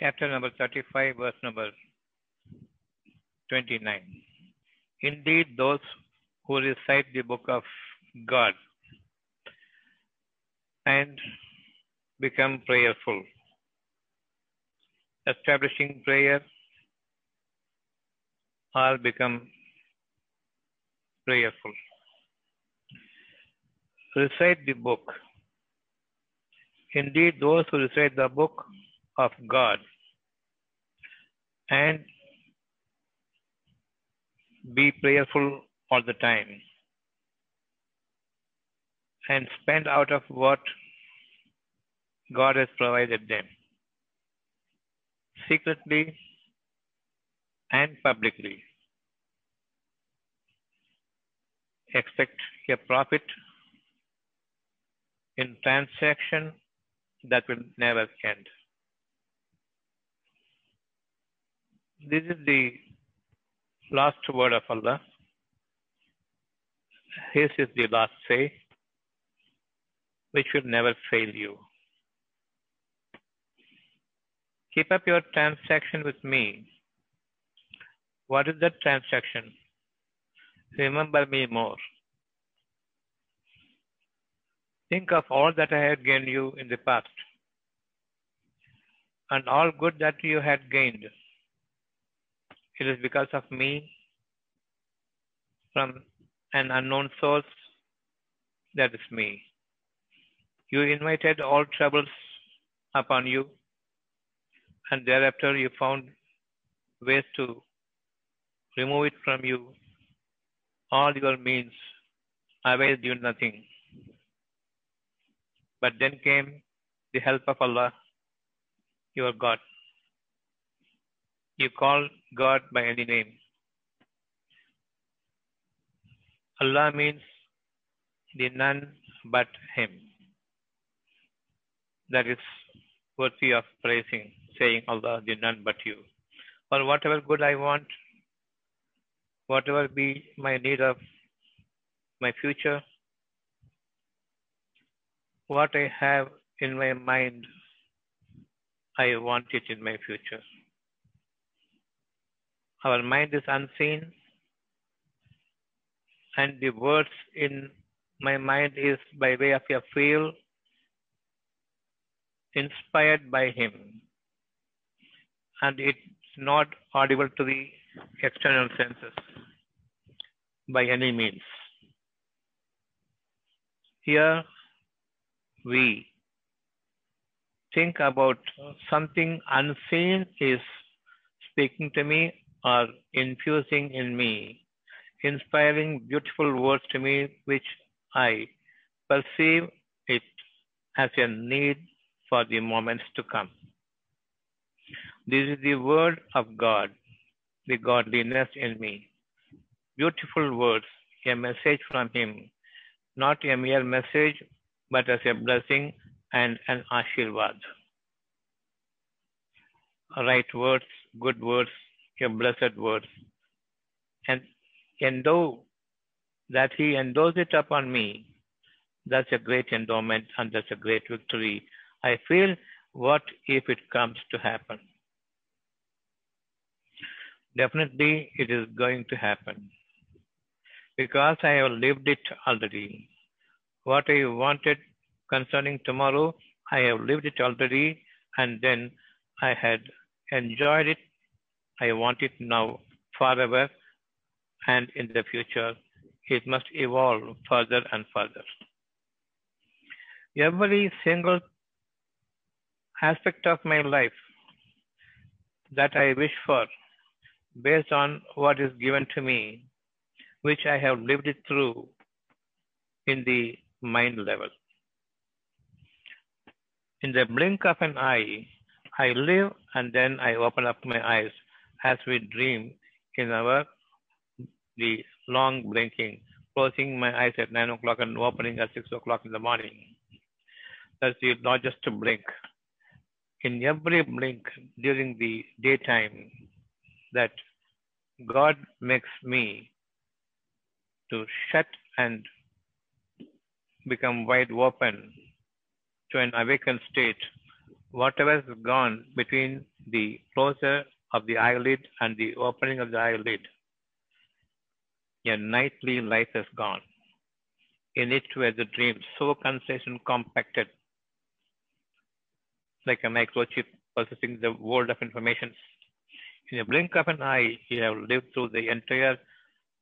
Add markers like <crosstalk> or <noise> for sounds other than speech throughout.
chapter number 35, verse number 29. Indeed, those who recite the book of God and become prayerful, establishing prayer, all become prayerful. Recite the book. Indeed, those who recite the book of God and be prayerful all the time and spend out of what God has provided them secretly and publicly. Expect a profit in transaction that will never end. This is the last word of Allah. His is the last say, which will never fail you. Keep up your transaction with me. What is that transaction? Remember me more. Think of all that I had gained you in the past and all good that you had gained. It is because of me from an unknown source that is me. You invited all troubles upon you, and thereafter you found ways to remove it from you. All your means availed you nothing. But then came the help of Allah, your God. You call God by any name. Allah means the none but Him. That is worthy of praising, saying Allah, the none but you. For whatever good I want, whatever be my need of my future, what I have in my mind, I want it in my future. Our mind is unseen, and the words in my mind is by way of a feel inspired by Him, and it's not audible to the external senses by any means. Here we think about something unseen is speaking to me or infusing in me, inspiring beautiful words to me, which I perceive it as a need for the moments to come. This is the word of God, the godliness in me. Beautiful words, a message from Him, not a mere message, but as a blessing and an ashirvad. Right words, good words, a blessed words. And endow that He endows it upon me. That's a great endowment and that's a great victory. I feel what if it comes to happen? Definitely it is going to happen. Because I have lived it already. What I wanted concerning tomorrow, I have lived it already, and then I had enjoyed it. I want it now forever, and in the future, it must evolve further and further. Every single aspect of my life that I wish for, based on what is given to me, which I have lived it through in the mind level. In the blink of an eye, I live and then I open up my eyes as we dream in our the long blinking, closing my eyes at nine o'clock and opening at six o'clock in the morning. That's the, to blink. In every blink during the daytime, that God makes me to shut and become wide open to an awakened state. Whatever is gone between the closure of the eyelid and the opening of the eyelid, Your nightly life is gone. In it were the dreams, so concise and compacted, like a microchip processing the world of information. In a blink of an eye, you have lived through the entire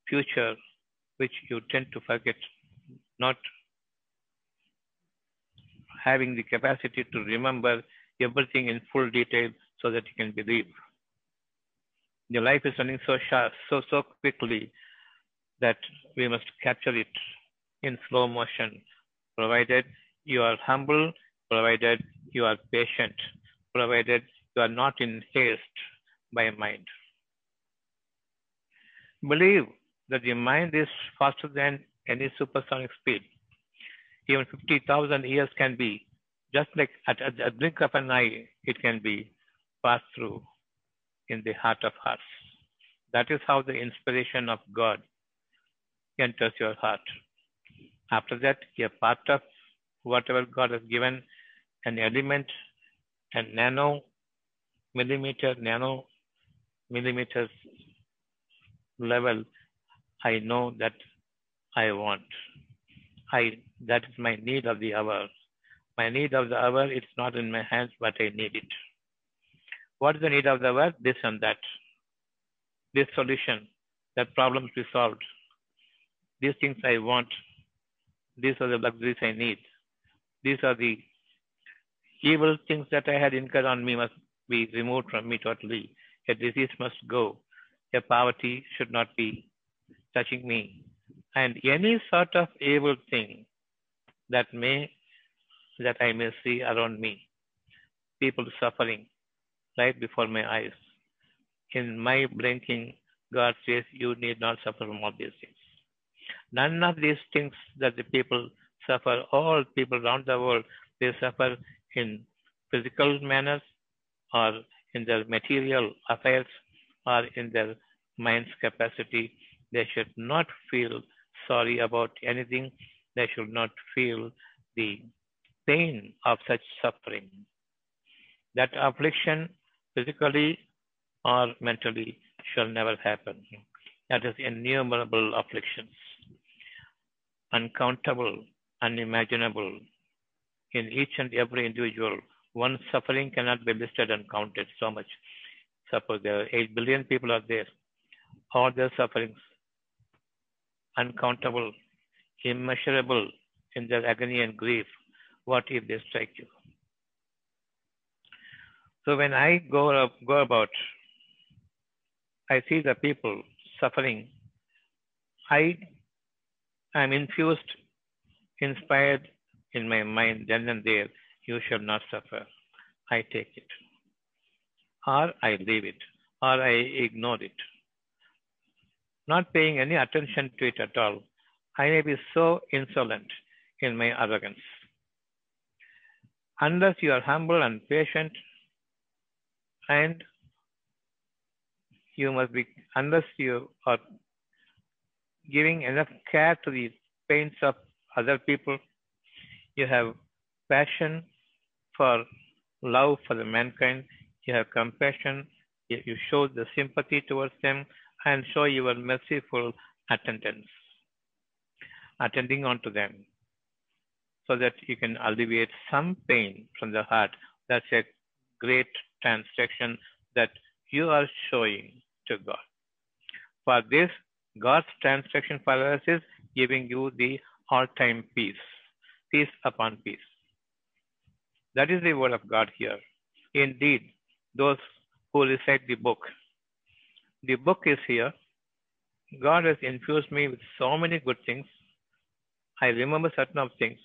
future, which you tend to forget, not having the capacity to remember everything in full detail so that you can believe. Your life is running so sharp, so so quickly that we must capture it in slow motion, provided you are humble, provided you are patient, provided you are not in haste by mind. Believe that the mind is faster than any supersonic speed. Even 50,000 years can be, just like at, at a blink of an eye, it can be passed through in the heart of hearts. That is how the inspiration of God enters your heart. After that, a part of whatever God has given, an element, a nano millimeter, nano millimeters level, I know that I want. I that is my need of the hour. My need of the hour, it's not in my hands, but I need it. What is the need of the hour? This and that. This solution, that problems be solved. These things I want. These are the luxuries I need. These are the evil things that I had incurred on me must be removed from me totally. A disease must go. A poverty should not be touching me. And any sort of evil thing that may that I may see around me. People suffering right before my eyes. In my blinking, God says, You need not suffer from all these things. None of these things that the people suffer, all people around the world, they suffer in physical manners or in their material affairs or in their mind's capacity. They should not feel sorry about anything. They should not feel the pain of such suffering. That affliction, physically or mentally, shall never happen. That is innumerable afflictions, uncountable, unimaginable in each and every individual. One suffering cannot be listed and counted so much. Suppose there are 8 billion people are there. All their sufferings, uncountable, immeasurable in their agony and grief. What if they strike you? So when I go, up, go about, I see the people suffering. I am infused, inspired in my mind then and there. You shall not suffer. I take it. Or I leave it. Or I ignore it. Not paying any attention to it at all. I may be so insolent in my arrogance. Unless you are humble and patient, and you must be, unless you are giving enough care to the pains of other people, you have passion for love for the mankind, you have compassion, you show the sympathy towards them, and show your merciful attendance, attending on to them, so that you can alleviate some pain from the heart. That's a great transaction that you are showing to God. For this, God's transaction for us is giving you the all-time peace, peace upon peace. That is the word of God here. Indeed, those who recite the book, the book is here. God has infused me with so many good things. I remember certain of things,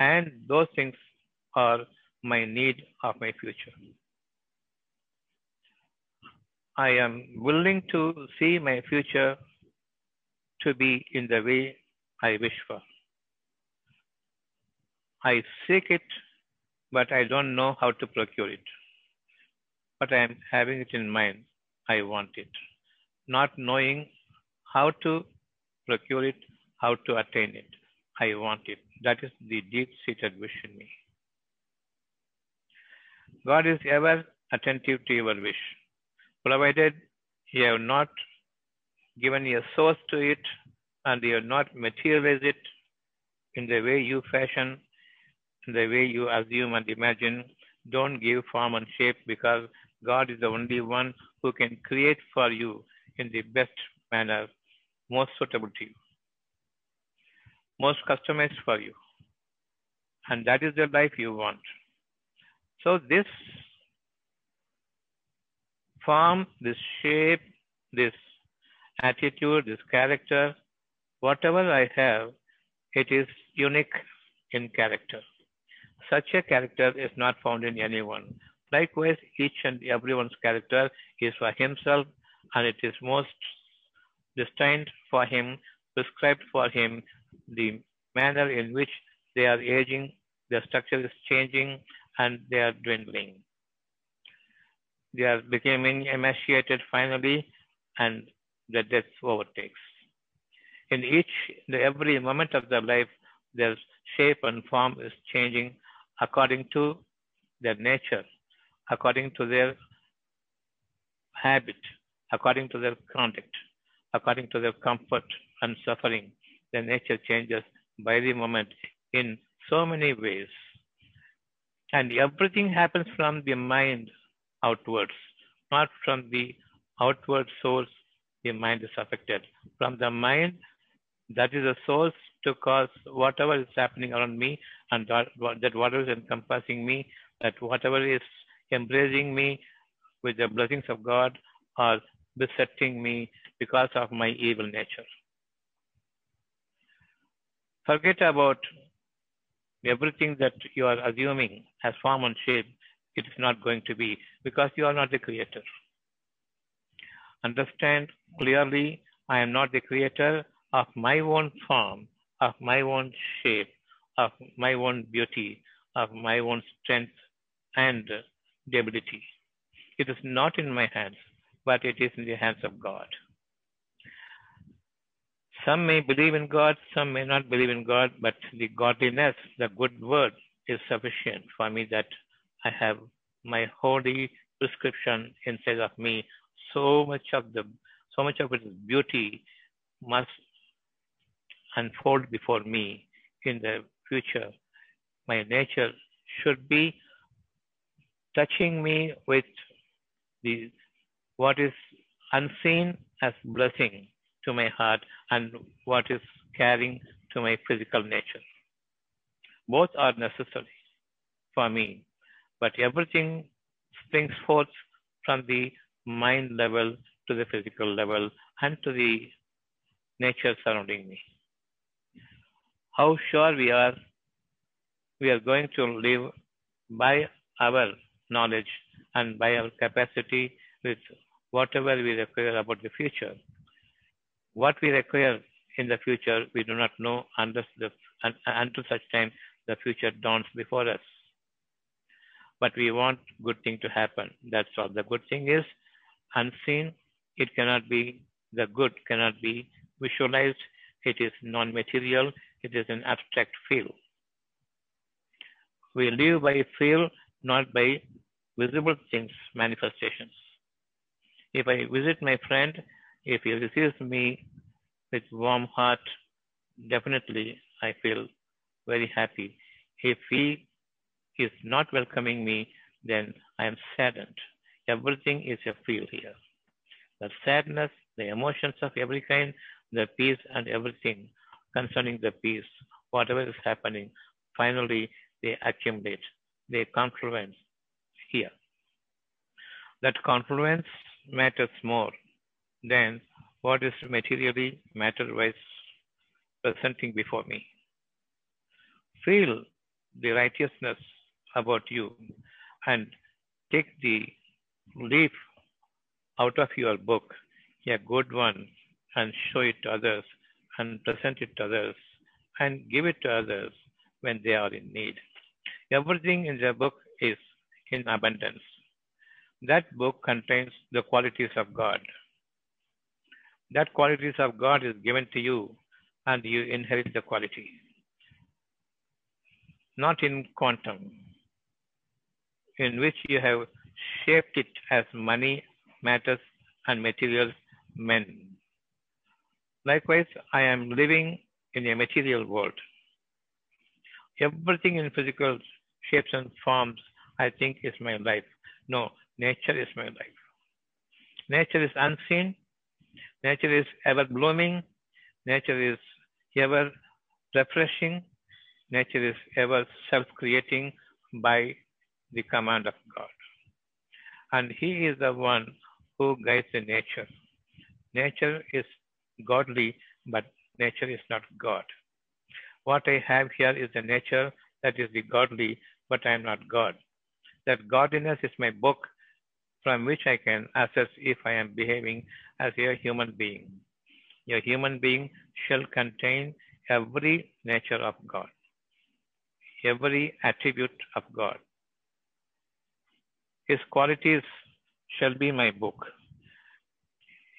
and those things are my need of my future. I am willing to see my future to be in the way I wish for. I seek it, but I don't know how to procure it. But I am having it in mind. I want it. Not knowing how to procure it, how to attain it. I want it. That is the deep seated wish in me. God is ever attentive to your wish, provided you have not given your source to it and you have not materialized it in the way you fashion, in the way you assume and imagine. Don't give form and shape because God is the only one who can create for you in the best manner, most suitable to you, most customized for you. And that is the life you want. So this form, this shape, this attitude, this character, whatever I have, it is unique in character. Such a character is not found in anyone. Likewise, each and everyone's character is for himself, and it is most destined for him, prescribed for him, the manner in which they are aging, their structure is changing, and they are dwindling. They are becoming emaciated finally, and the death overtakes. In each, the every moment of their life, their shape and form is changing according to their nature, according to their habit, according to their conduct, according to their comfort and suffering. Their nature changes by the moment in so many ways. And everything happens from the mind outwards, not from the outward source. The mind is affected. From the mind, that is the source to cause whatever is happening around me and that, whatever is encompassing me, that whatever is embracing me with the blessings of God or besetting me because of my evil nature. Forget about everything that you are assuming as form and shape. It is not going to be because you are not the creator. Understand clearly, I am not the creator of my own form, of my own shape, of my own beauty, of my own strength and ability. It is not in my hands, but it is in the hands of God. Some may believe in God, some may not believe in God, but the godliness, the good word is sufficient for me that I have my holy prescription inside of me. So much of the so much of its beauty must unfold before me in the future. My nature should be touching me with the what is unseen as blessing to my heart and what is carrying to my physical nature. Both are necessary for me, but everything springs forth from the mind level to the physical level and to the nature surrounding me. How sure we are we are going to live by our knowledge and by our capacity with whatever we require about the future. What we require in the future, we do not know unless the, until such time the future dawns before us. But we want good thing to happen. That's all. The good thing is unseen. It cannot be, the good cannot be visualized. It is non-material. It is an abstract feel. We live by feel, not by visible things, manifestations. If I visit my friend, if he receives me with warm heart, definitely I feel very happy. If he is not welcoming me, then I am saddened. Everything is a feel here. The sadness, the emotions of every kind, the peace and everything concerning the peace, whatever is happening, finally they accumulate, they confluence here. That confluence matters more than what is materially matter-wise presenting before me. Feel the righteousness about you and take the leaf out of your book, a good one, and show it to others and present it to others and give it to others when they are in need. Everything in the book is in abundance. That book contains the qualities of God. That qualities of God is given to you and you inherit the quality. Not in quantum, in which you have shaped it as money, matters, and materials, men. Likewise, I am living in a material world. Everything in physical shapes and forms, I think, is my life. No, nature is my life. Nature is unseen. Nature is ever blooming. Nature is ever refreshing. Nature is ever self creating by the command of God. And He is the one who guides the nature. Nature is godly, but nature is not God. What I have here is the nature that is the godly, but I am not God. That godliness is my book from which I can assess if I am behaving as a human being. A human being shall contain every nature of God, every attribute of God. His qualities shall be my book.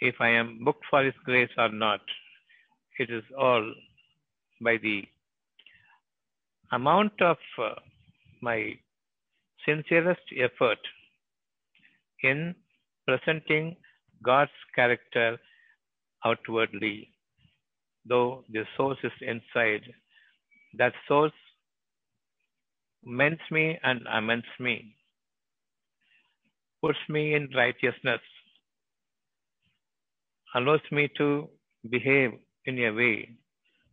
If I am booked for His grace or not, it is all by the amount of uh, my sincerest effort in presenting God's character outwardly, though the source is inside. That source mends me and amends me, puts me in righteousness, allows me to behave in a way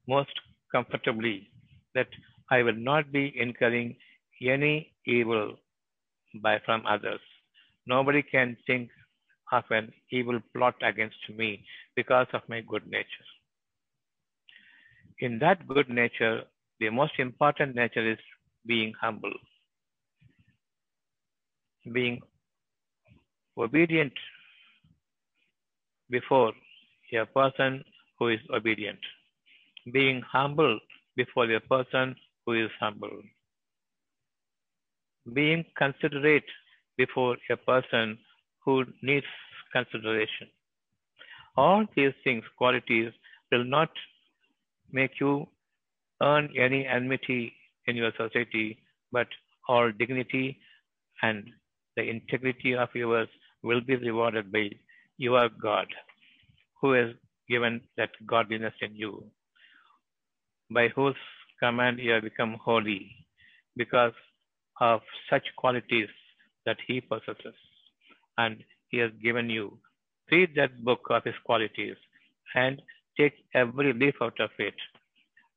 most comfortably that I will not be incurring any evil by from others. Nobody can think of an evil plot against me because of my good nature. In that good nature, the most important nature is being humble, being obedient before a person who is obedient, being humble before a person who is humble, being considerate before a person who needs consideration. All these things, qualities, will not make you earn any enmity in your society, but all dignity and the integrity of yours will be rewarded by your God, who has given that godliness in you, by whose command you have become holy, because of such qualities that he possesses. And he has given you. Read that book of his qualities and take every leaf out of it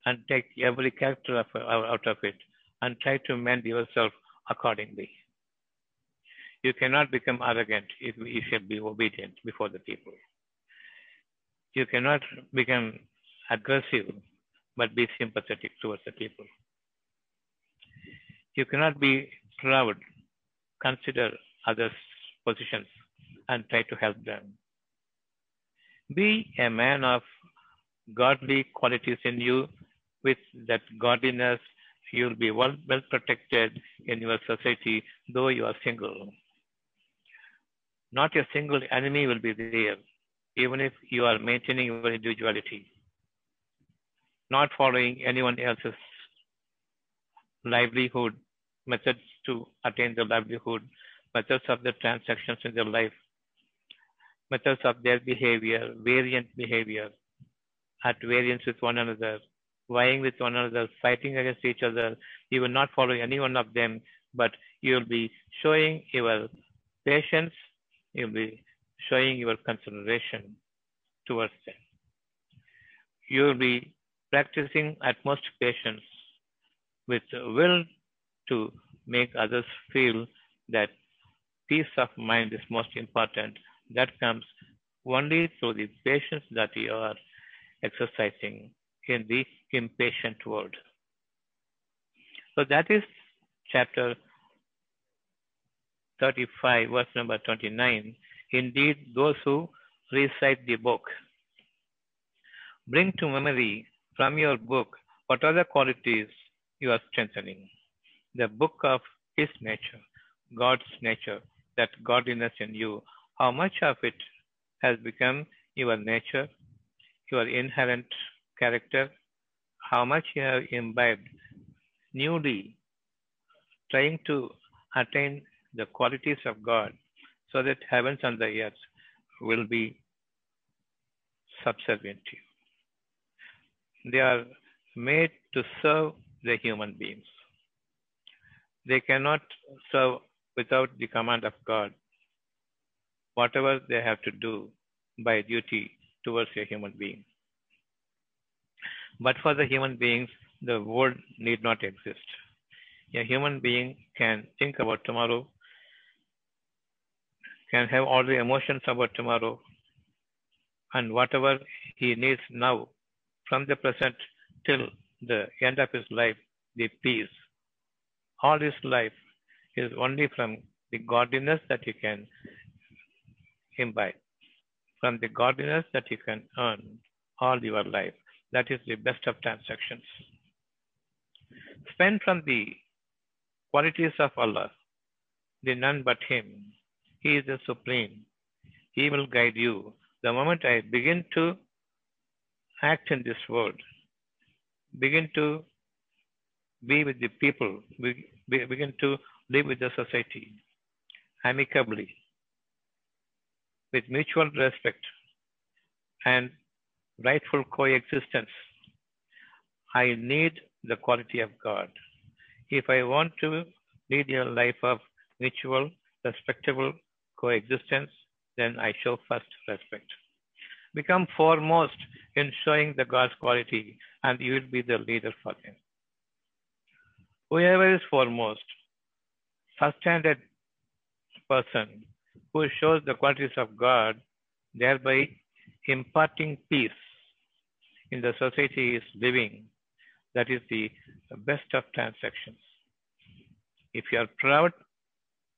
and take every character out of it and try to mend yourself accordingly. You cannot become arrogant if you shall be obedient before the people. You cannot become aggressive but be sympathetic towards the people. You cannot be proud, consider others' positions and try to help them. Be a man of godly qualities in you. With that godliness, you'll be well, well protected in your society, though you are single. Not a single enemy will be there, even if you are maintaining your individuality, not following anyone else's livelihood methods to attain their livelihood, methods of the transactions in their life, methods of their behavior, variant behavior, at variance with one another, vying with one another, fighting against each other. You will not follow any one of them, but you will be showing your patience, you will be showing your consideration towards them. You will be practicing utmost patience with will to make others feel that peace of mind is most important. That comes only through the patience that you are exercising in the impatient world. So that is chapter 35, verse number 29. Indeed, those who recite the book bring to memory from your book what other qualities you are strengthening. The book of His nature, God's nature, that godliness in you, how much of it has become your nature, your inherent character, how much you have imbibed newly, trying to attain the qualities of God so that heavens and the earth will be subservient to you. They are made to serve the human beings. They cannot serve without the command of God, whatever they have to do by duty towards a human being. But for the human beings, the world need not exist. A human being can think about tomorrow, can have all the emotions about tomorrow, and whatever he needs now, from the present till the end of his life, the peace. All his life is only from the godliness that you can imbibe, from the godliness that you can earn all your life. That is the best of transactions. Spend from the qualities of Allah, the none but Him. He is the Supreme. He will guide you. The moment I begin to act in this world, begin to be with the people, we we begin to live with the society amicably, with mutual respect and rightful coexistence. I need the quality of God. If I want to lead a life of mutual, respectable coexistence, then I show first respect. Become foremost in showing the God's quality, and you will be the leader for Him. Whoever is foremost, first-handed person who shows the qualities of God, thereby imparting peace in the society is living. That is the best of transactions. If you are proud,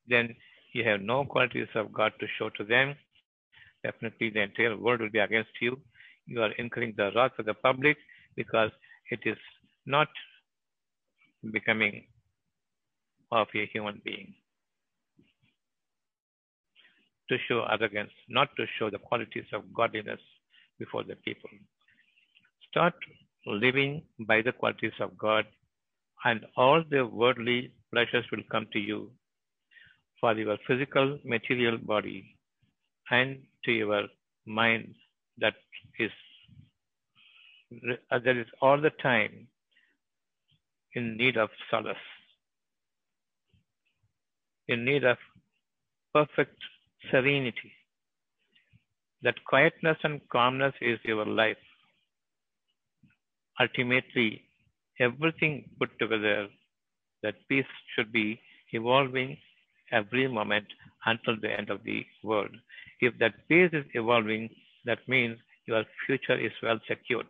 then you have no qualities of God to show to them. Definitely the entire world will be against you. You are incurring the wrath of the public because it is not becoming of a human being to show arrogance, not to show the qualities of godliness before the people. Start living by the qualities of God, and all the worldly pleasures will come to you for your physical, material body and to your mind that is that is all the time in need of solace, in need of perfect serenity. That quietness and calmness is your life. Ultimately, everything put together, that peace should be evolving every moment until the end of the world. If that peace is evolving, that means your future is well secured.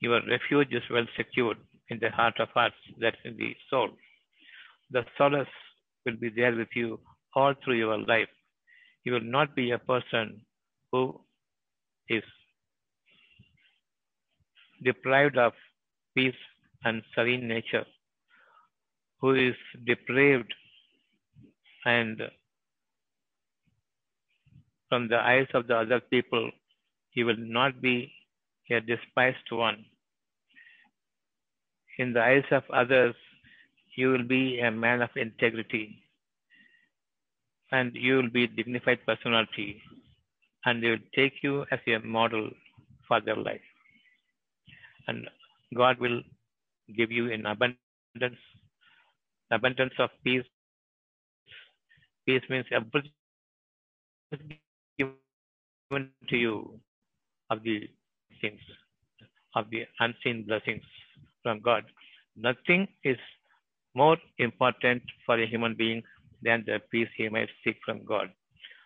Your refuge is well secured in the heart of hearts, that's in the soul. The solace will be there with you all through your life. You will not be a person who is deprived of peace and serene nature, who is depraved and from the eyes of the other people, he will not be a despised one. In the eyes of others, you will be a man of integrity and you will be a dignified personality and they will take you as a model for their life. And God will give you in abundance, abundance of peace. Peace means everything given to you of the things, of the unseen blessings from God. Nothing is more important for a human being than the peace he might seek from God.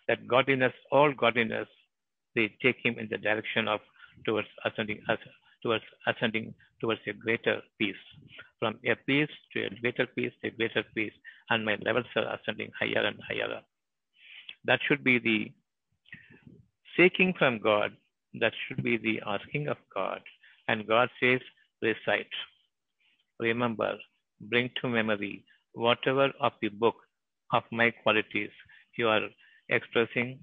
That godliness, all godliness, they take him in the direction of towards ascending, towards ascending towards a greater peace. From a peace to a greater peace, a greater peace, and my levels are ascending higher and higher. That should be the seeking from God. That should be the asking of God. And God says, recite. Remember, bring to memory whatever of the book of my qualities you are expressing,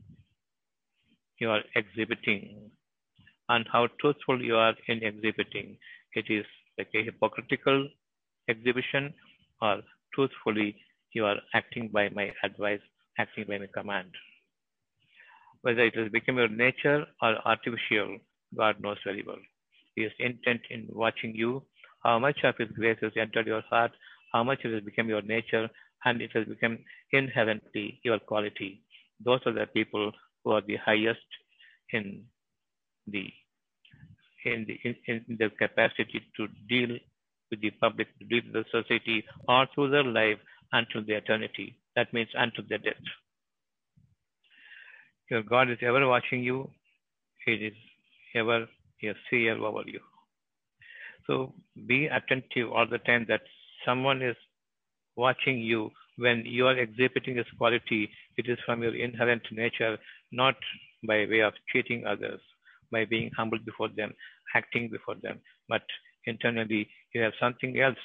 you are exhibiting, and how truthful you are in exhibiting. It is like a hypocritical exhibition, or truthfully you are acting by my advice acting by my command. Whether it has become your nature or artificial, God knows very well. Is intent in watching you, how much of His grace has entered your heart, how much it has become your nature, and it has become inherently your quality. Those are the people who are the highest in the in the in, in capacity to deal with the public, to deal with the society, all through their life until the eternity. That means until their death. Your God is ever watching you. He is ever a seer over you. So be attentive all the time that someone is watching you when you are exhibiting this quality. It is from your inherent nature, not by way of cheating others, by being humble before them, acting before them, but internally you have something else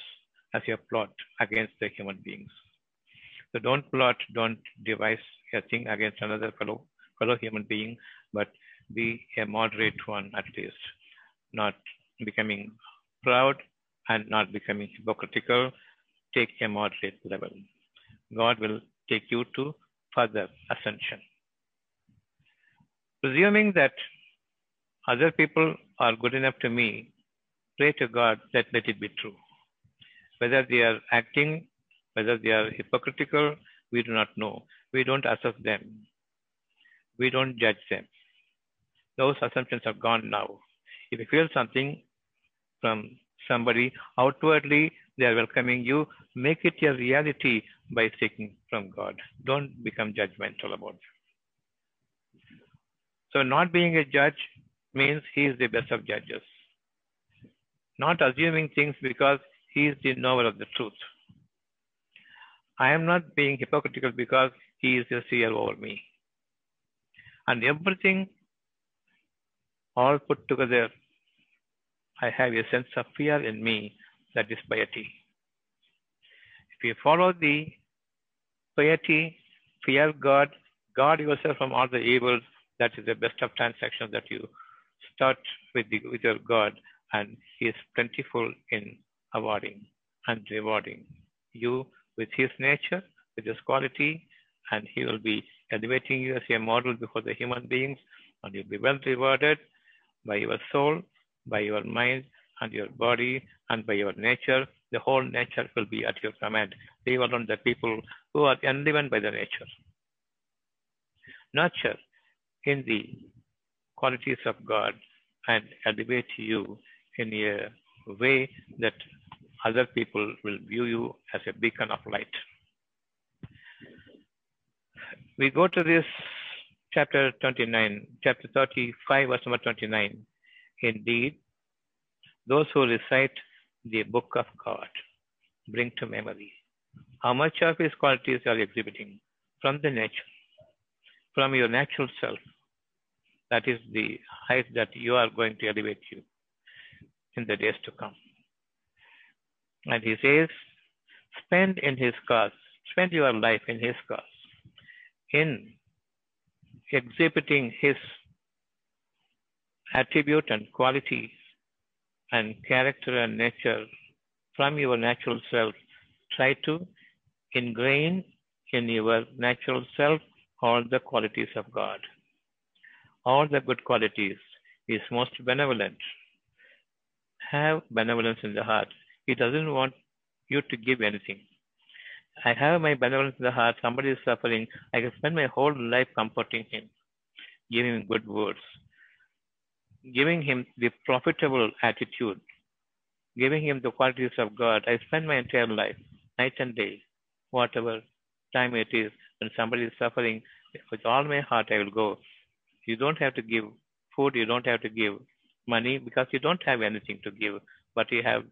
as your plot against the human beings. So don't plot, don't devise a thing against another fellow fellow human being, but be a moderate one at least, not becoming proud and not becoming hypocritical. Take a moderate level. God will take you to further ascension. Presuming that other people are good enough to me, pray to God that let it be true. Whether they are acting, whether they are hypocritical, we do not know. We don't assess them. We don't judge them. Those assumptions are gone now. If you feel something from somebody outwardly, they are welcoming you. Make it a reality by seeking from God. Don't become judgmental about it. So, not being a judge means he is the best of judges. Not assuming things because he is the knower of the truth. I am not being hypocritical because he is the seer over me. And everything all put together, I have a sense of fear in me that is piety. If you follow the piety, fear God, guard yourself from all the evils, that is the best of transactions that you start with, the, with your God, and He is plentiful in awarding and rewarding you with His nature, with His quality, and He will be elevating you as a model before the human beings, and you'll be well rewarded by your soul, by your mind, and your body, and by your nature. The whole nature will be at your command. Leave alone the people who are enlivened by the nature. Nurture in the qualities of God and elevate you in a way that other people will view you as a beacon of light. We go to this chapter 29, chapter 35, verse number 29. Indeed, those who recite the book of God bring to memory how much of his qualities are exhibiting from the nature, from your natural self. That is the height that you are going to elevate you in the days to come. And he says, spend in his cause, spend your life in his cause, in exhibiting his attribute and qualities and character and nature from your natural self. Try to ingrain in your natural self all the qualities of God. All the good qualities. He is most benevolent. Have benevolence in the heart. He doesn't want you to give anything. I have my benevolence in the heart. Somebody is suffering. I can spend my whole life comforting him, giving him good words, giving him the profitable attitude, giving him the qualities of God. I spend my entire life, night and day, whatever time it is, when somebody is suffering, with all my heart I will go. You don't have to give food, you don't have to give money because you don't have anything to give, but you have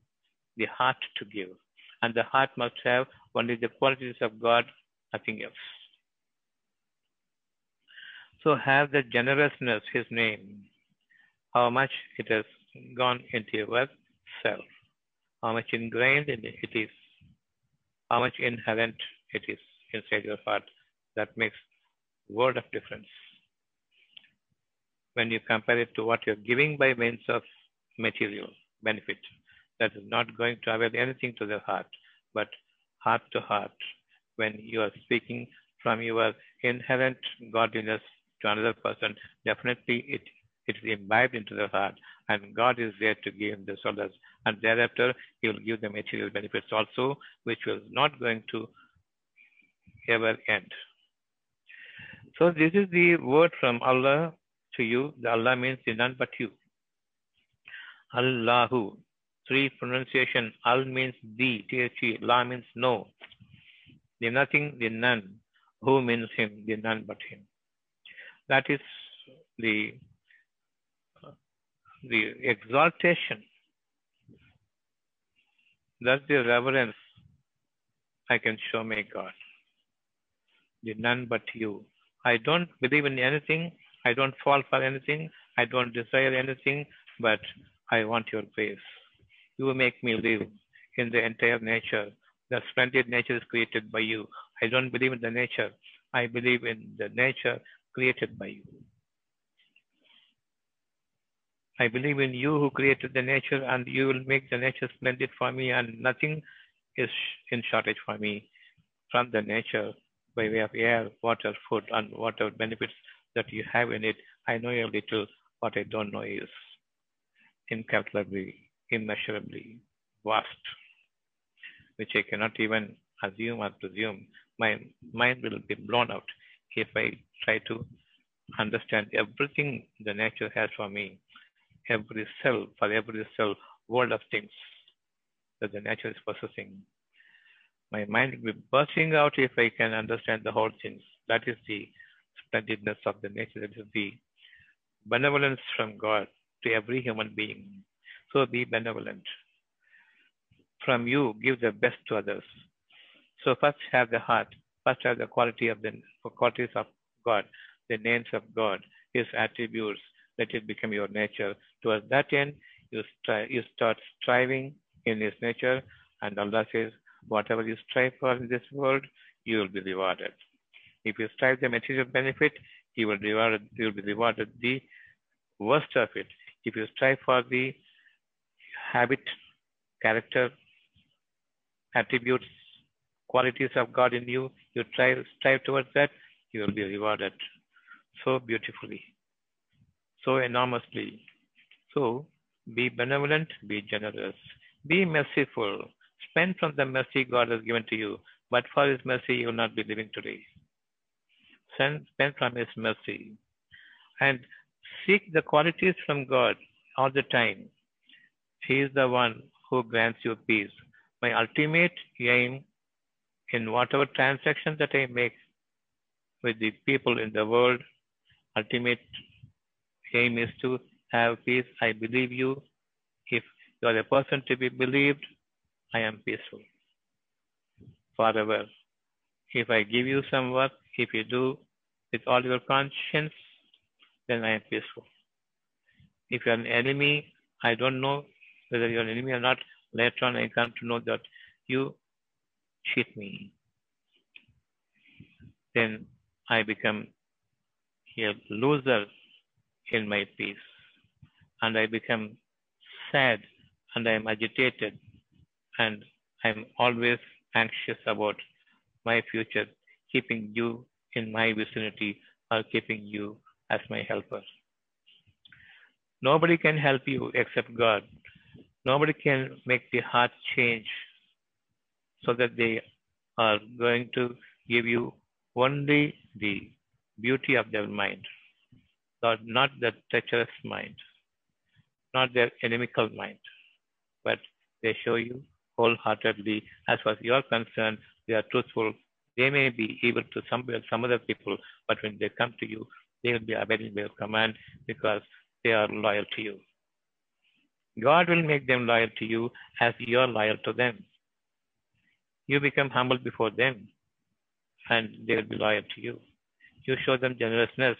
the heart to give. And the heart must have only the qualities of God, nothing else. So have the generousness, his name, how much it has gone into your self, how much ingrained it is, how much inherent it is inside your heart. That makes world of difference. When you compare it to what you're giving by means of material benefit, that is not going to avail anything to the heart, but heart to heart, when you are speaking from your inherent godliness to another person, definitely it, it is imbibed into the heart, and God is there to give the solace. And thereafter, He will give the material benefits also, which was not going to ever end. So, this is the word from Allah to you. The Allah means none but you. Allahu. Three pronunciation. Al means the. T-H-E. La means no. The nothing, the none. Who means him, the none but him. That is the uh, the exaltation. That's the reverence I can show my God. The none but you. I don't believe in anything. I don't fall for anything. I don't desire anything, but I want your grace. You will make me live in the entire nature. The splendid nature is created by you. I don't believe in the nature. I believe in the nature created by you. I believe in you who created the nature and you will make the nature splendid for me and nothing is in shortage for me from the nature by way of air, water, food and whatever benefits that you have in it. I know a little. What I don't know is incalculably, immeasurably vast, which I cannot even assume or presume. My mind will be blown out if I try to understand everything the nature has for me every cell, for every cell, world of things that the nature is possessing. My mind will be bursting out if I can understand the whole things. That is the splendidness of the nature. That is the benevolence from God to every human being. So be benevolent. From you, give the best to others. So first have the heart. First have the quality of the qualities of God, the names of God, His attributes, let it become your nature. Towards that end, you, stri- you start striving in His nature, and Allah says, whatever you strive for in this world, you will be rewarded. If you strive the material benefit, He will reward. You will be rewarded the worst of it. If you strive for the habit, character, attributes, qualities of God in you, you try strive towards that, you will be rewarded so beautifully so enormously. So be benevolent, be generous, be merciful. Spend from the mercy God has given to you, but for His mercy you will not be living today. Spend, spend from His mercy and seek the qualities from God all the time. He is the one who grants you peace. My ultimate aim in whatever transaction that I make with the people in the world, ultimate aim is to have peace. I believe you. If you are a person to be believed, I am peaceful forever. If I give you some work, if you do with all your conscience, then I am peaceful. If you are an enemy, I don't know whether you're an enemy or not. Later on, I come to know that you cheat me. Then I become a loser in my peace. And I become sad and I am agitated and I'm always anxious about my future, keeping you in my vicinity or keeping you as my helper. Nobody can help you except God. Nobody can make the heart change so that they are going to give you only the beauty of their mind not, not the treacherous mind, not their inimical mind, but they show you wholeheartedly, as far as you are concerned, they are truthful. They may be able to some, some other people, but when they come to you, they will be obeying their command because they are loyal to you. God will make them loyal to you as you are loyal to them. You become humble before them and they will be loyal to you. You show them generousness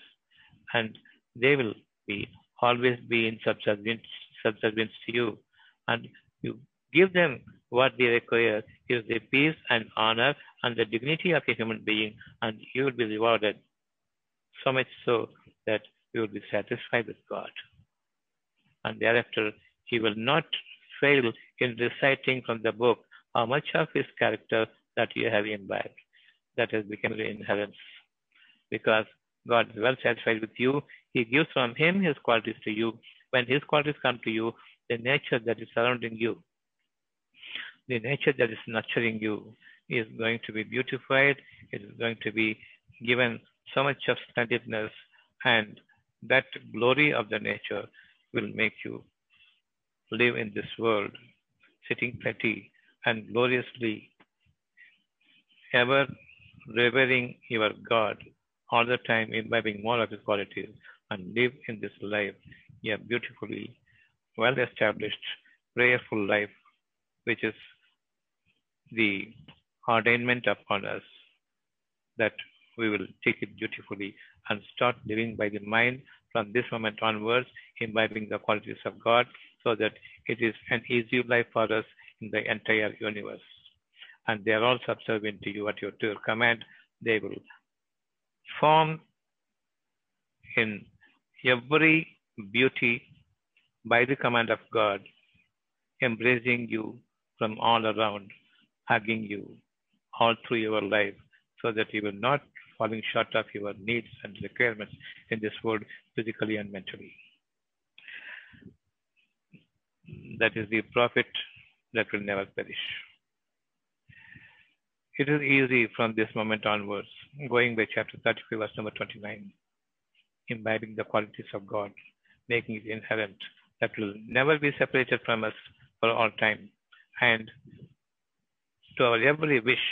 and they will be always be in subservience, subservience to you. And you give them what they require is the peace and honor and the dignity of a human being, and you will be rewarded. So much so that you will be satisfied with God. And thereafter, He will not fail in reciting from the book how much of His character that you have imbibed. that has become the inherence. Because God is well satisfied with you. He gives from Him His qualities to you. When His qualities come to you, the nature that is surrounding you, the nature that is nurturing you, is going to be beautified. It is going to be given so much of splendidness, and that glory of the nature will make you live in this world, sitting pretty and gloriously, ever revering your God, all the time imbibing more of His qualities, and live in this life a beautifully well established, prayerful life, which is the ordainment upon us that we will take it beautifully and start living by the mind from this moment onwards, imbibing the qualities of God, so that it is an easy life for us in the entire universe. And they are all subservient to you at your, command. They will form in every beauty by the command of God, embracing you from all around, hugging you all through your life, so that you will not falling short of your needs and requirements in this world, physically and mentally. That is the profit that will never perish. It is easy from this moment onwards, going by chapter 35, verse number 29, imbibing the qualities of God, making it inherent, that will never be separated from us for all time. And to our every wish,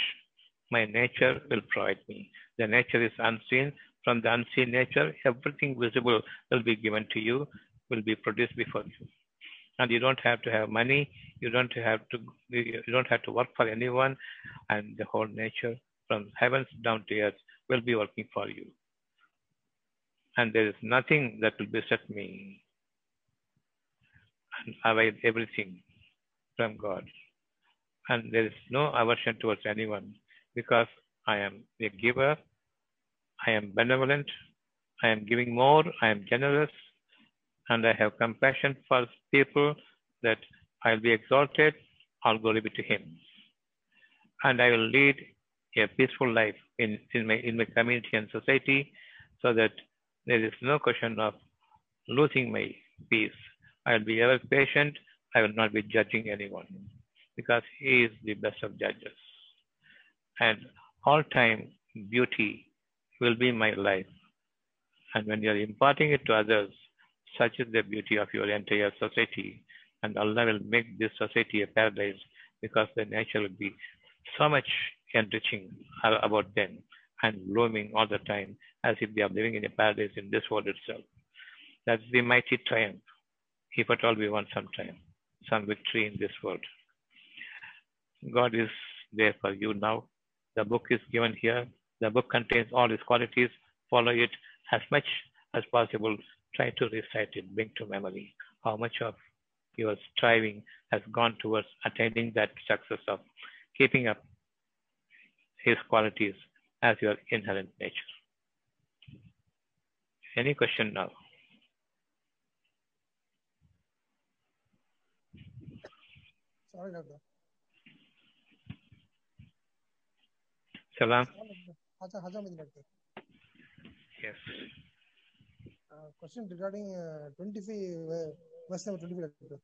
my nature will provide me. The nature is unseen. From the unseen nature, everything visible will be given to you, will be produced before you. And you don't have to have money. You don't have to. You don't have to work for anyone, and the whole nature, from heavens down to earth, will be working for you. And there is nothing that will beset me and avoid everything from God. And there is no aversion towards anyone because I am a giver, I am benevolent, I am giving more, I am generous, and I have compassion for people that I'll be exalted, all glory be to Him. And I will lead a peaceful life in, in, my, in my community and society so that there is no question of losing my peace. I will be ever patient, I will not be judging anyone because He is the best of judges. And all time beauty will be my life. And when you are imparting it to others, such is the beauty of your entire society. And Allah will make this society a paradise because the nature will be so much enriching about them and blooming all the time as if they are living in a paradise in this world itself. That's the mighty triumph, if at all we want some triumph, some victory in this world. God is there for you now. The book is given here. The book contains all its qualities. Follow it as much as possible. Try to recite it, bring to memory how much of your striving has gone towards attaining that success of keeping up his qualities as your inherent nature. Any question now? Sorry, doctor. Salam. Haja, Haja Medina, doctor. Yes. Question regarding uh, 25, uh, verse number 25, doctor.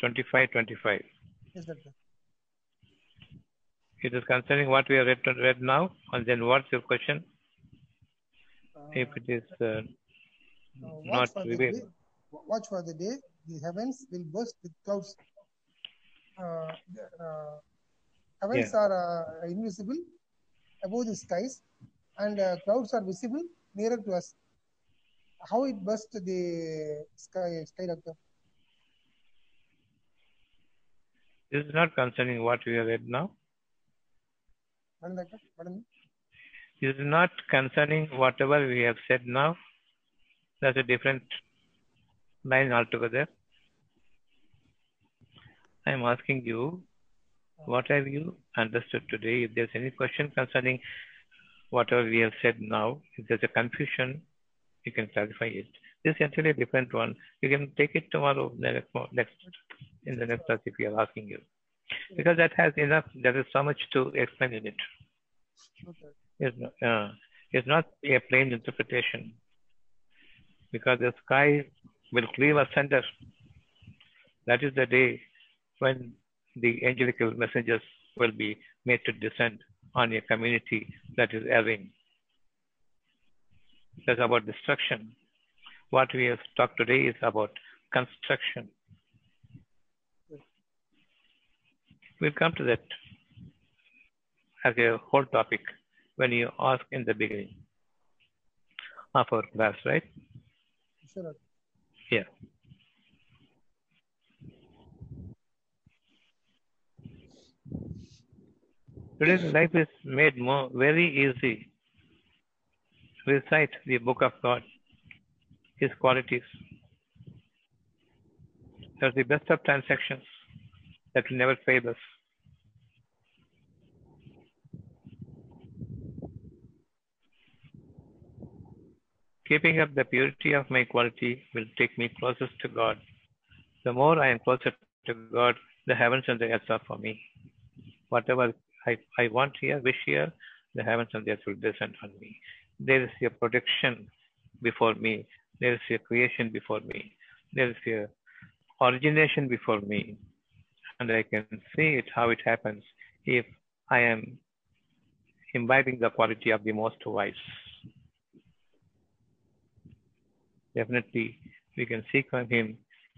25 25. Yes, doctor. It is concerning what we have read, read now, and then what's your question? Uh, If it is not watch for the revealed. day, watch for the day, the heavens will burst with clouds. Uh, uh, heavens are uh, invisible above the skies, and uh, clouds are visible nearer to us. How it burst the sky, sky doctor? this is not concerning what we have read now. Madam. This is not concerning whatever we have said now. That's a different line altogether. I am asking you, what have you understood today? If there's any question concerning whatever we have said now, if there's a confusion, you can clarify it. This is entirely a different one. You can take it tomorrow, the next, next in the next class if we are asking you. Because that has enough, there is so much to explain in it. Okay. is, uh, is not a plain interpretation because the sky will cleave asunder. That is the day when the angelical messengers will be made to descend on a community that is erring. That's about destruction. What we have talked today is about construction. We'll come to that as a whole topic when you ask in the beginning of our class, right? Sure. Yeah. Today's life is made more very easy. Recite the book of God, His qualities. They're the best of transactions that will never fail us. Keeping up the purity of my quality will take me closest to God. The more I am closer to God, the heavens and the earth are for me. Whatever I, I want here, wish here, the heavens and the earth will descend on me. There is a protection before me. There is a creation before me. There is a origination before me. And I can see it how it happens if I am imbibing the quality of the most wise. Definitely, we can seek from Him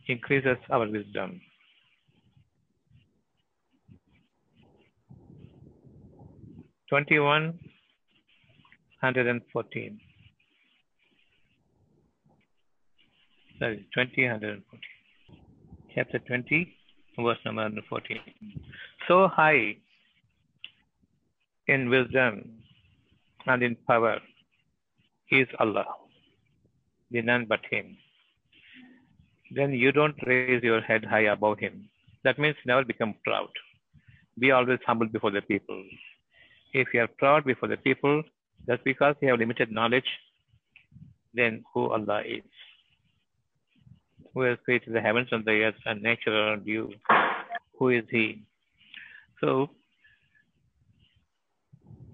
increases our wisdom. Twenty-one hundred and fourteen. Sorry, twenty hundred and fourteen. Chapter twenty, verse number fourteen. So high in wisdom and in power is Allah, the none but Him. Then you don't raise your head high above Him. That means never become proud. Be always humble before the people. If you are proud before the people, just because you have limited knowledge, then who Allah is. Who has created the heavens and the earth and nature around you? Who is He? So,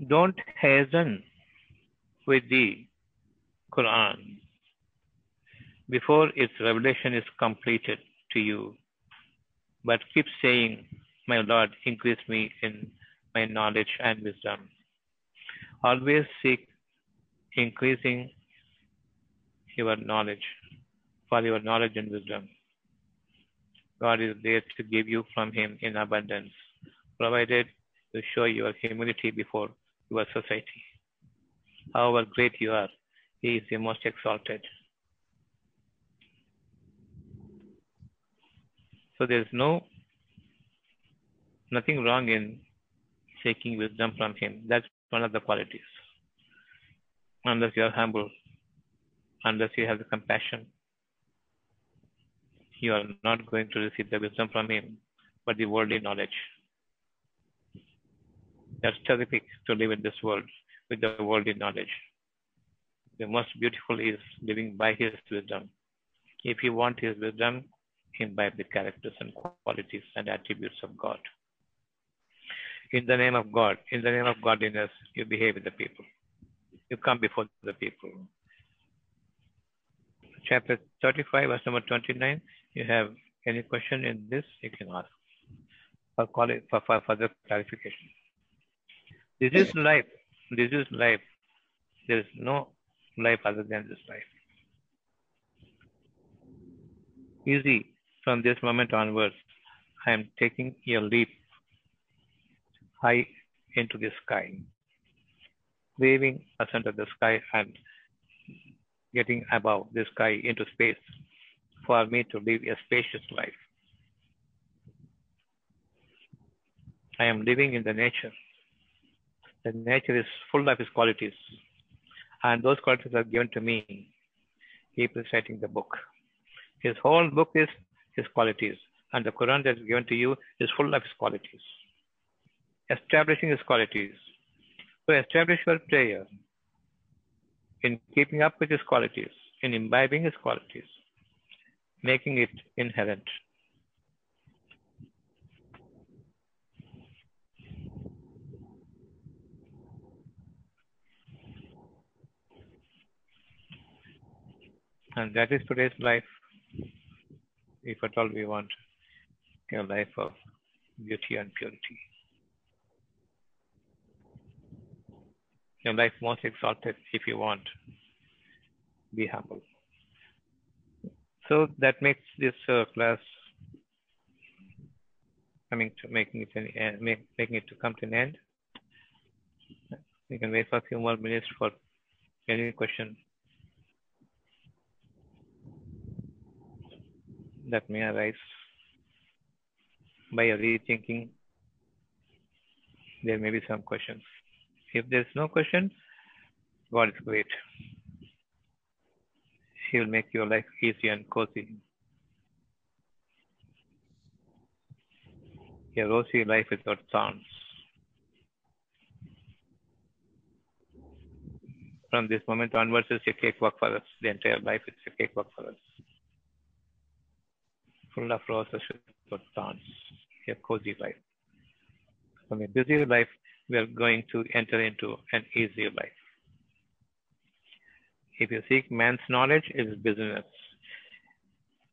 don't hasten with the Quran before its revelation is completed to you, but keep saying, My Lord, increase me in my knowledge and wisdom. Always seek increasing your knowledge for your knowledge and wisdom. God is there to give you from Him in abundance, provided you show your humility before your society. However great you are, He is the most exalted. So there is no nothing wrong in seeking wisdom from him. That's one of the qualities. Unless you are humble, unless you have the compassion, you are not going to receive the wisdom from him, but the worldly knowledge. That's terrific to live in this world with the worldly knowledge. The most beautiful is living by his wisdom. If you want his wisdom, imbibe the characters and qualities and attributes of God. In the name of God, in the name of godliness, you behave with the people. You come before the people. Chapter 35, verse number 29. You have any question in this, you can ask for, for, for further clarification. This is life. This is life. There is no life other than this life. Easy from this moment onwards, I am taking a leap high into the sky, waving asunder the sky and getting above the sky into space for me to live a spacious life. I am living in the nature. The nature is full of its qualities, and those qualities are given to me. Keep reciting the book. His whole book is his qualities, and the Quran that is given to you is full of his qualities establishing his qualities. So establish your prayer in keeping up with his qualities, in imbibing his qualities, making it inherent. And that is today's life, if at all we want a life of beauty and purity. Your life most exalted if you want. Be humble. So that makes this uh, class coming to making it an, uh, make, making it to come to an end. We can wait for a few more minutes for any question that may arise by rethinking. There may be some questions. If there's no question, God is great. He will make your life easy and cozy. A rosy life without thorns. From this moment onwards, it's a cakewalk for us. The entire life is a cakewalk for us. Full of roses without thorns. A cozy life. From a busy life, we are going to enter into an easier life. If you seek man's knowledge, it is business.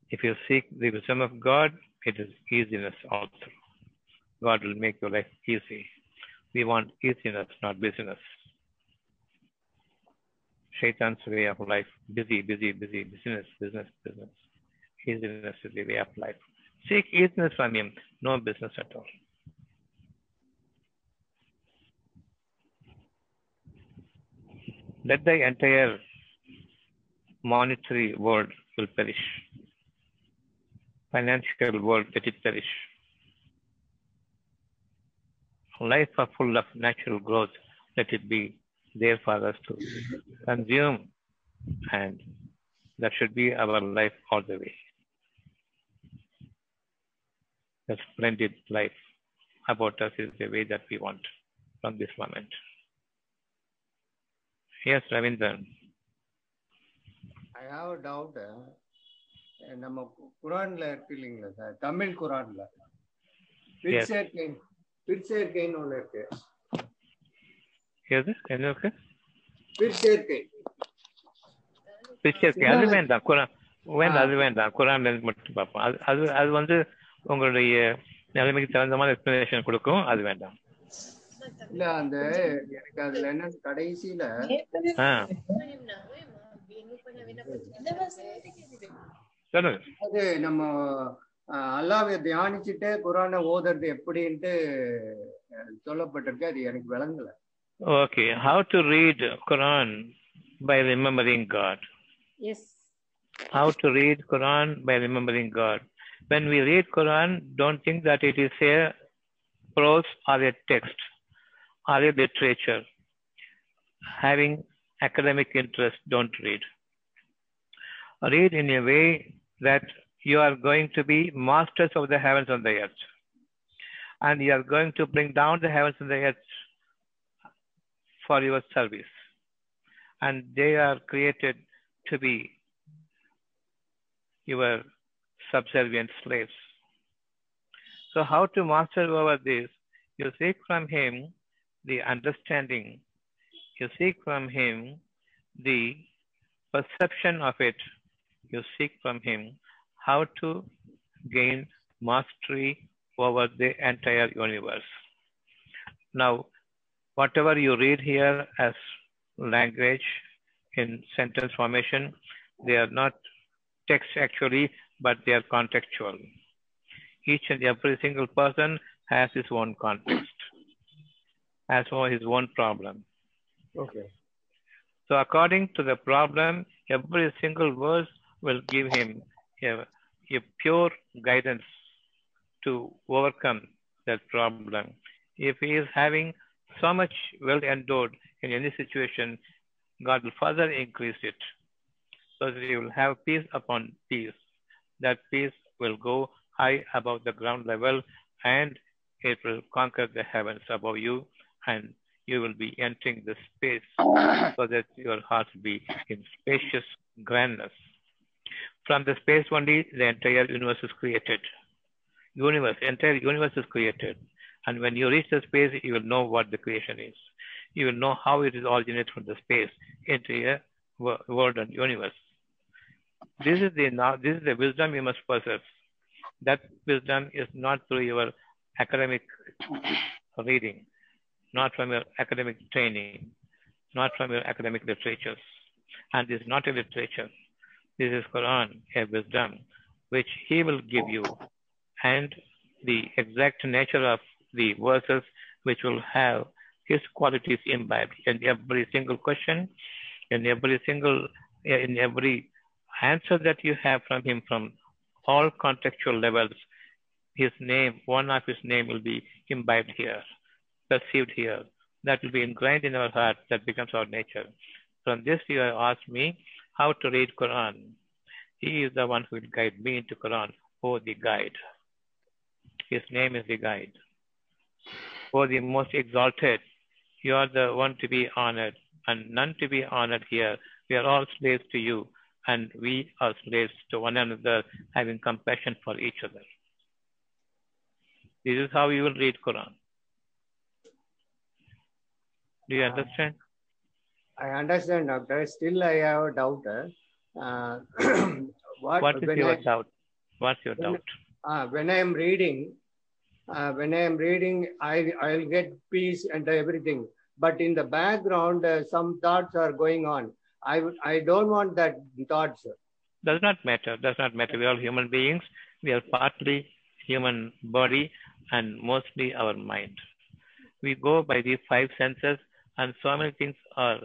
If you seek the wisdom of God, it is easiness also. God will make your life easy. We want easiness, not business. Shaitan's way of life, busy, busy, busy, business, business, business. Easiness is the way of life. Seek easiness from him, no business at all. Let the entire monetary world will perish. Financial world, let it perish. Life are full of natural growth. Let it be there for us to consume. And that should be our life all the way. A splendid life about us is the way that we want from this moment. Yes, Ravindran. I have doubt நம்ம குரான்ல இருக்கு இல்லைங்களா sir? Tamil குரான்ல. பிற்சேர்க்கை பிற்சேர்க்கைன்னு ஒண்ணு இருக்கு. எது? என்ன இருக்கு? பிற்சேர்க்கை. பிக்சர் அது வேண்டாம். குரான் வேண்டாம் அது வேண்டாம். குரான் மட்டும் பார்ப்போம். அது அது அது வந்து உங்களுடைய நிலைமைக்கு தகுந்த மாதிரி எக்ஸ்பிளனேஷன் கொடுக்கும். அது வேண்டாம். இல்ல அந்த எனக்கு அதுல என்ன கடைசியில அது நம்ம அல்லாவை தியானிச்சுட்டே குரானை ஓதுறது எப்படின்ட்டு சொல்லப்பட்டிருக்கு அது எனக்கு விளங்கல Okay, how to read Quran by remembering God. Yes. How to read Quran by remembering God. When we read Quran, don't think that it is a prose or a text or a literature. Having academic interest, don't read. Read in a way that you are going to be masters of the heavens and the earth. And you are going to bring down the heavens and the earth for your service. And they are created to be your subservient slaves. So, how to master over this? You seek from him the understanding, you seek from him the perception of it, you seek from him how to gain mastery over the entire universe. Now, whatever you read here as language in sentence formation, they are not text actually, but they are contextual. Each and every single person has his own context, has his own problem. Okay. So, according to the problem, every single verse will give him a, a pure guidance to overcome that problem. If he is having so much well endowed in any situation, God will further increase it so that he will have peace upon peace. That peace will go high above the ground level and it will conquer the heavens above you and you will be entering the space <coughs> so that your heart be in spacious grandness. From the space only, the entire universe is created. Universe, entire universe is created. And when you reach the space, you will know what the creation is. You will know how it is originated from the space into a world and universe. This is the now this is the wisdom you must possess. That wisdom is not through your academic reading, not from your academic training, not from your academic literatures. And this is not a literature. This is Quran, a wisdom, which He will give you, and the exact nature of the verses which will have His qualities imbibed in every single question, in every single, in every answer that you have from Him from all contextual levels. His name, one of His name will be imbibed here, perceived here. That will be ingrained in our heart. That becomes our nature. From this, you have asked me how to read Quran. He is the one who will guide me into Quran. Oh, the guide. His name is the guide. Oh, the most exalted. You are the one to be honored, and none to be honored here. We are all slaves to you, and we are slaves to one another, having compassion for each other. This is how you will read Quran. Do you understand? I understand, doctor. Still, I have a doubt. Uh, <clears throat> what, What is your I, doubt? What's your when- doubt? uh, when I am reading, uh, when I am reading, I I'll get peace and everything. But in the background, uh, some thoughts are going on. I I don't want that thoughts. Does not matter. Does not matter. We are all human beings. We are partly human body and mostly our mind. We go by the five senses, and so many things are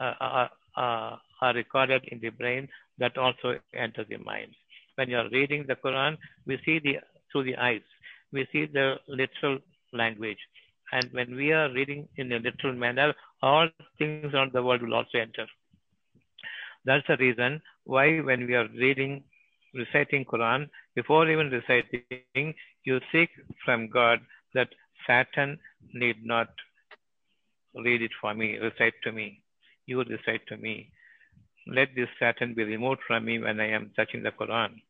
uh, are, are, are recorded in the brain that also enter the mind. When you are reading the Quran, we see the through the eyes. We see the literal language, and when we are reading in a literal manner, all things around the world will also enter. That's the reason why when we are reading, reciting Quran, before even reciting, you seek from God that Satan need not read it for me, recite to me. You recite to me. Let this Satan be removed from me when I am touching the Quran.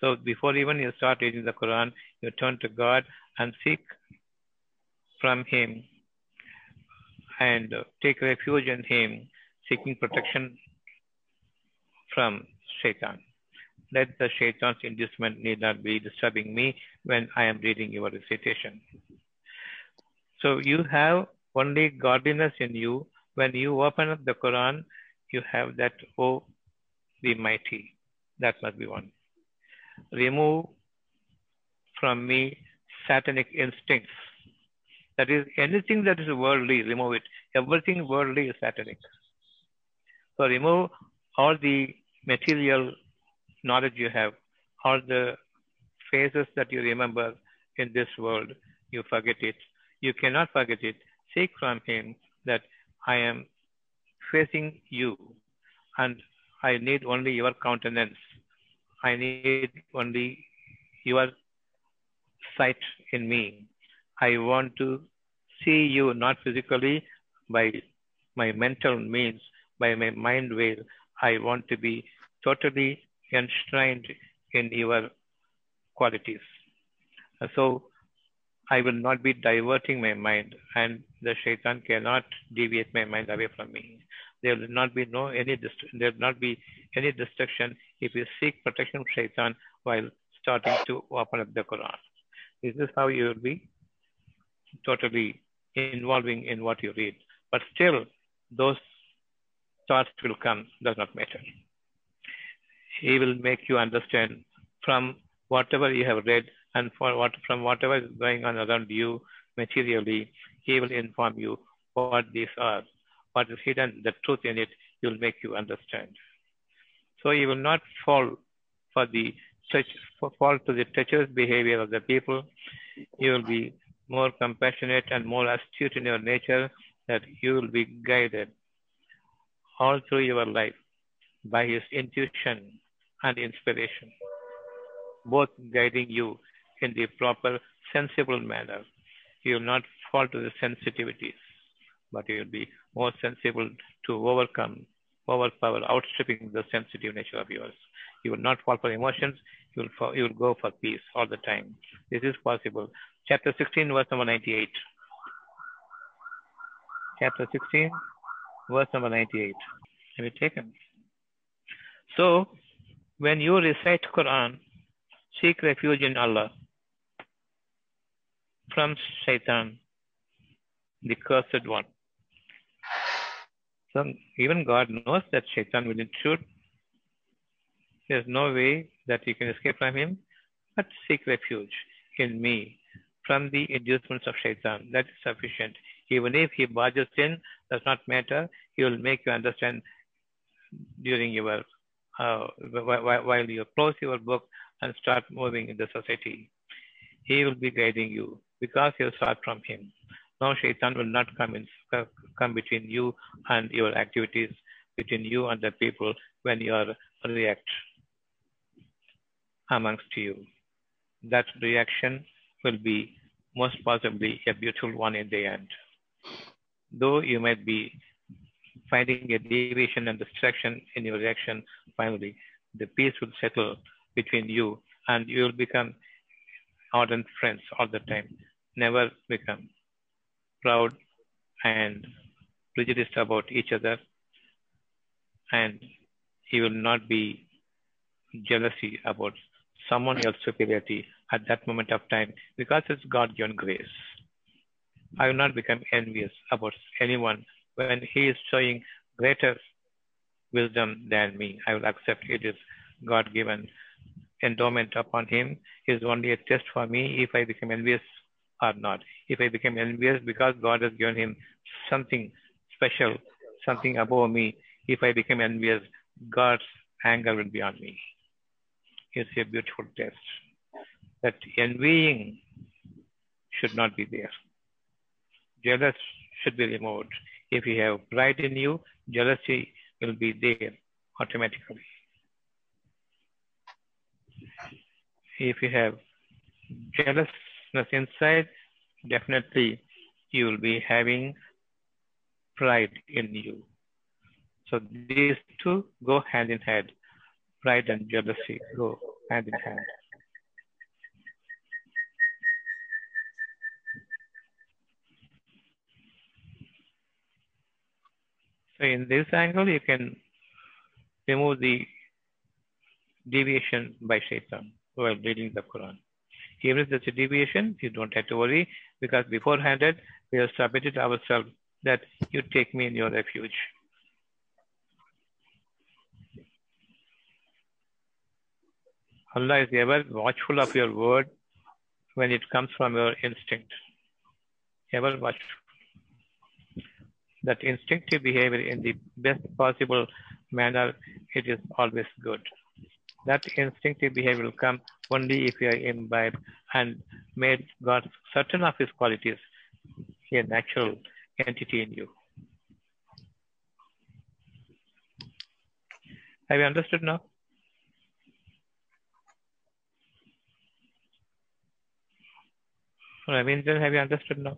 So before even you start reading the Quran, you turn to God and seek from Him and take refuge in Him, seeking protection from Shaitan. Let the Shaitan's inducement need not be disturbing me when I am reading your recitation. So you have only godliness in you. When you open up the Quran, you have that, oh, the mighty. That must be one. Remove from me satanic instincts. That is, anything that is worldly, remove it. Everything worldly is satanic. So remove all the material knowledge you have, all the phases that you remember in this world, you forget it. You cannot forget it. Seek from Him that I am facing you and I need only your countenance. I need only your sight in me. I want to see you not physically by my mental means, by my mind veil. I want to be totally enshrined in your qualities. So I will not be diverting my mind, and the shaitan cannot deviate my mind away from me. There will not be no any there will not be any destruction if you seek protection from shaitan while starting to open up the Quran. This is how you will be totally involving in what you read. But still, those thoughts will come, does not matter. He will make you understand from whatever you have read and for what from whatever is going on around you materially, he will inform you what these are, what is hidden, the truth in it, he will make you understand. So you will not fall for the fall to the treacherous behavior of the people. You will be more compassionate and more astute in your nature that you will be guided all through your life by his intuition and inspiration, both guiding you in the proper, sensible manner. You will not fall to the sensitivities, but you will be more sensible to overcome, overpower, outstripping the sensitive nature of yours. You will not fall for emotions. You will, fall, you will go for peace all the time. This is possible. Chapter 16, verse number 98. Chapter 16, verse number 98. Have you taken? So, when you recite Quran, seek refuge in Allah from Shaitan, the cursed one. So even God knows that Shaitan will intrude. There's no way that you can escape from him, but seek refuge in me from the inducements of Shaitan. That is sufficient. Even if he barges in, does not matter. He will make you understand during your uh, while you close your book and start moving in the society. He will be guiding you because you start from him. Now shaitan will not come in, come between you and your activities, between you and the people when you are react amongst you. That reaction will be most possibly a beautiful one in the end. Though you might be finding a deviation and distraction in your reaction, finally, the peace will settle between you and you will become ardent friends all the time. Never become proud and prejudiced about each other. And he will not be jealousy about someone else's superiority at that moment of time because it's God given grace. I will not become envious about anyone when he is showing greater wisdom than me. I will accept it is God given endowment upon him is only a test for me if I become envious or not. If I become envious because God has given him something special, something above me, if I become envious, God's anger will be on me. It's a beautiful test. That envying should not be there. Jealous should be removed. If you have pride in you, jealousy will be there automatically. If you have jealousness inside, definitely you will be having pride in you. So these two go hand in hand. Pride and jealousy go hand in hand. So in this angle, you can remove the deviation by shaitan while reading the Quran. Even if there's a deviation, you don't have to worry because beforehand we have submitted ourselves that you take me in your refuge. Allah is ever watchful of your word when it comes from your instinct. Ever watchful that instinctive behavior in the best possible manner, it is always good. That instinctive behavior will come only if you are imbibed and made God certain of his qualities, a natural entity in you. Have you understood now? Ravindran, have you understood now?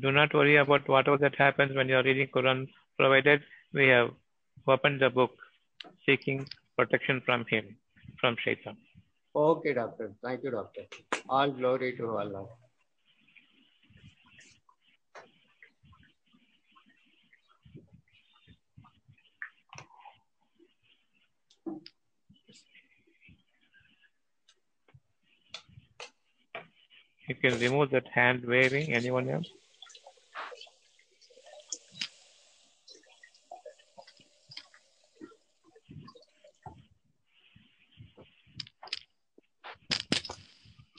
do not worry about whatever that happens when you are reading Quran, provided we have opened the book seeking protection from him, from shaitan. Okay, doctor. Thank you, doctor. All glory to Allah. You can remove that hand waving. Anyone else?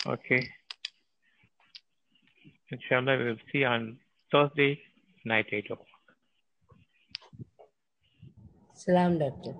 Okay. Inshallah, we will see on Thursday night 8 o'clock. Salam, Doctor.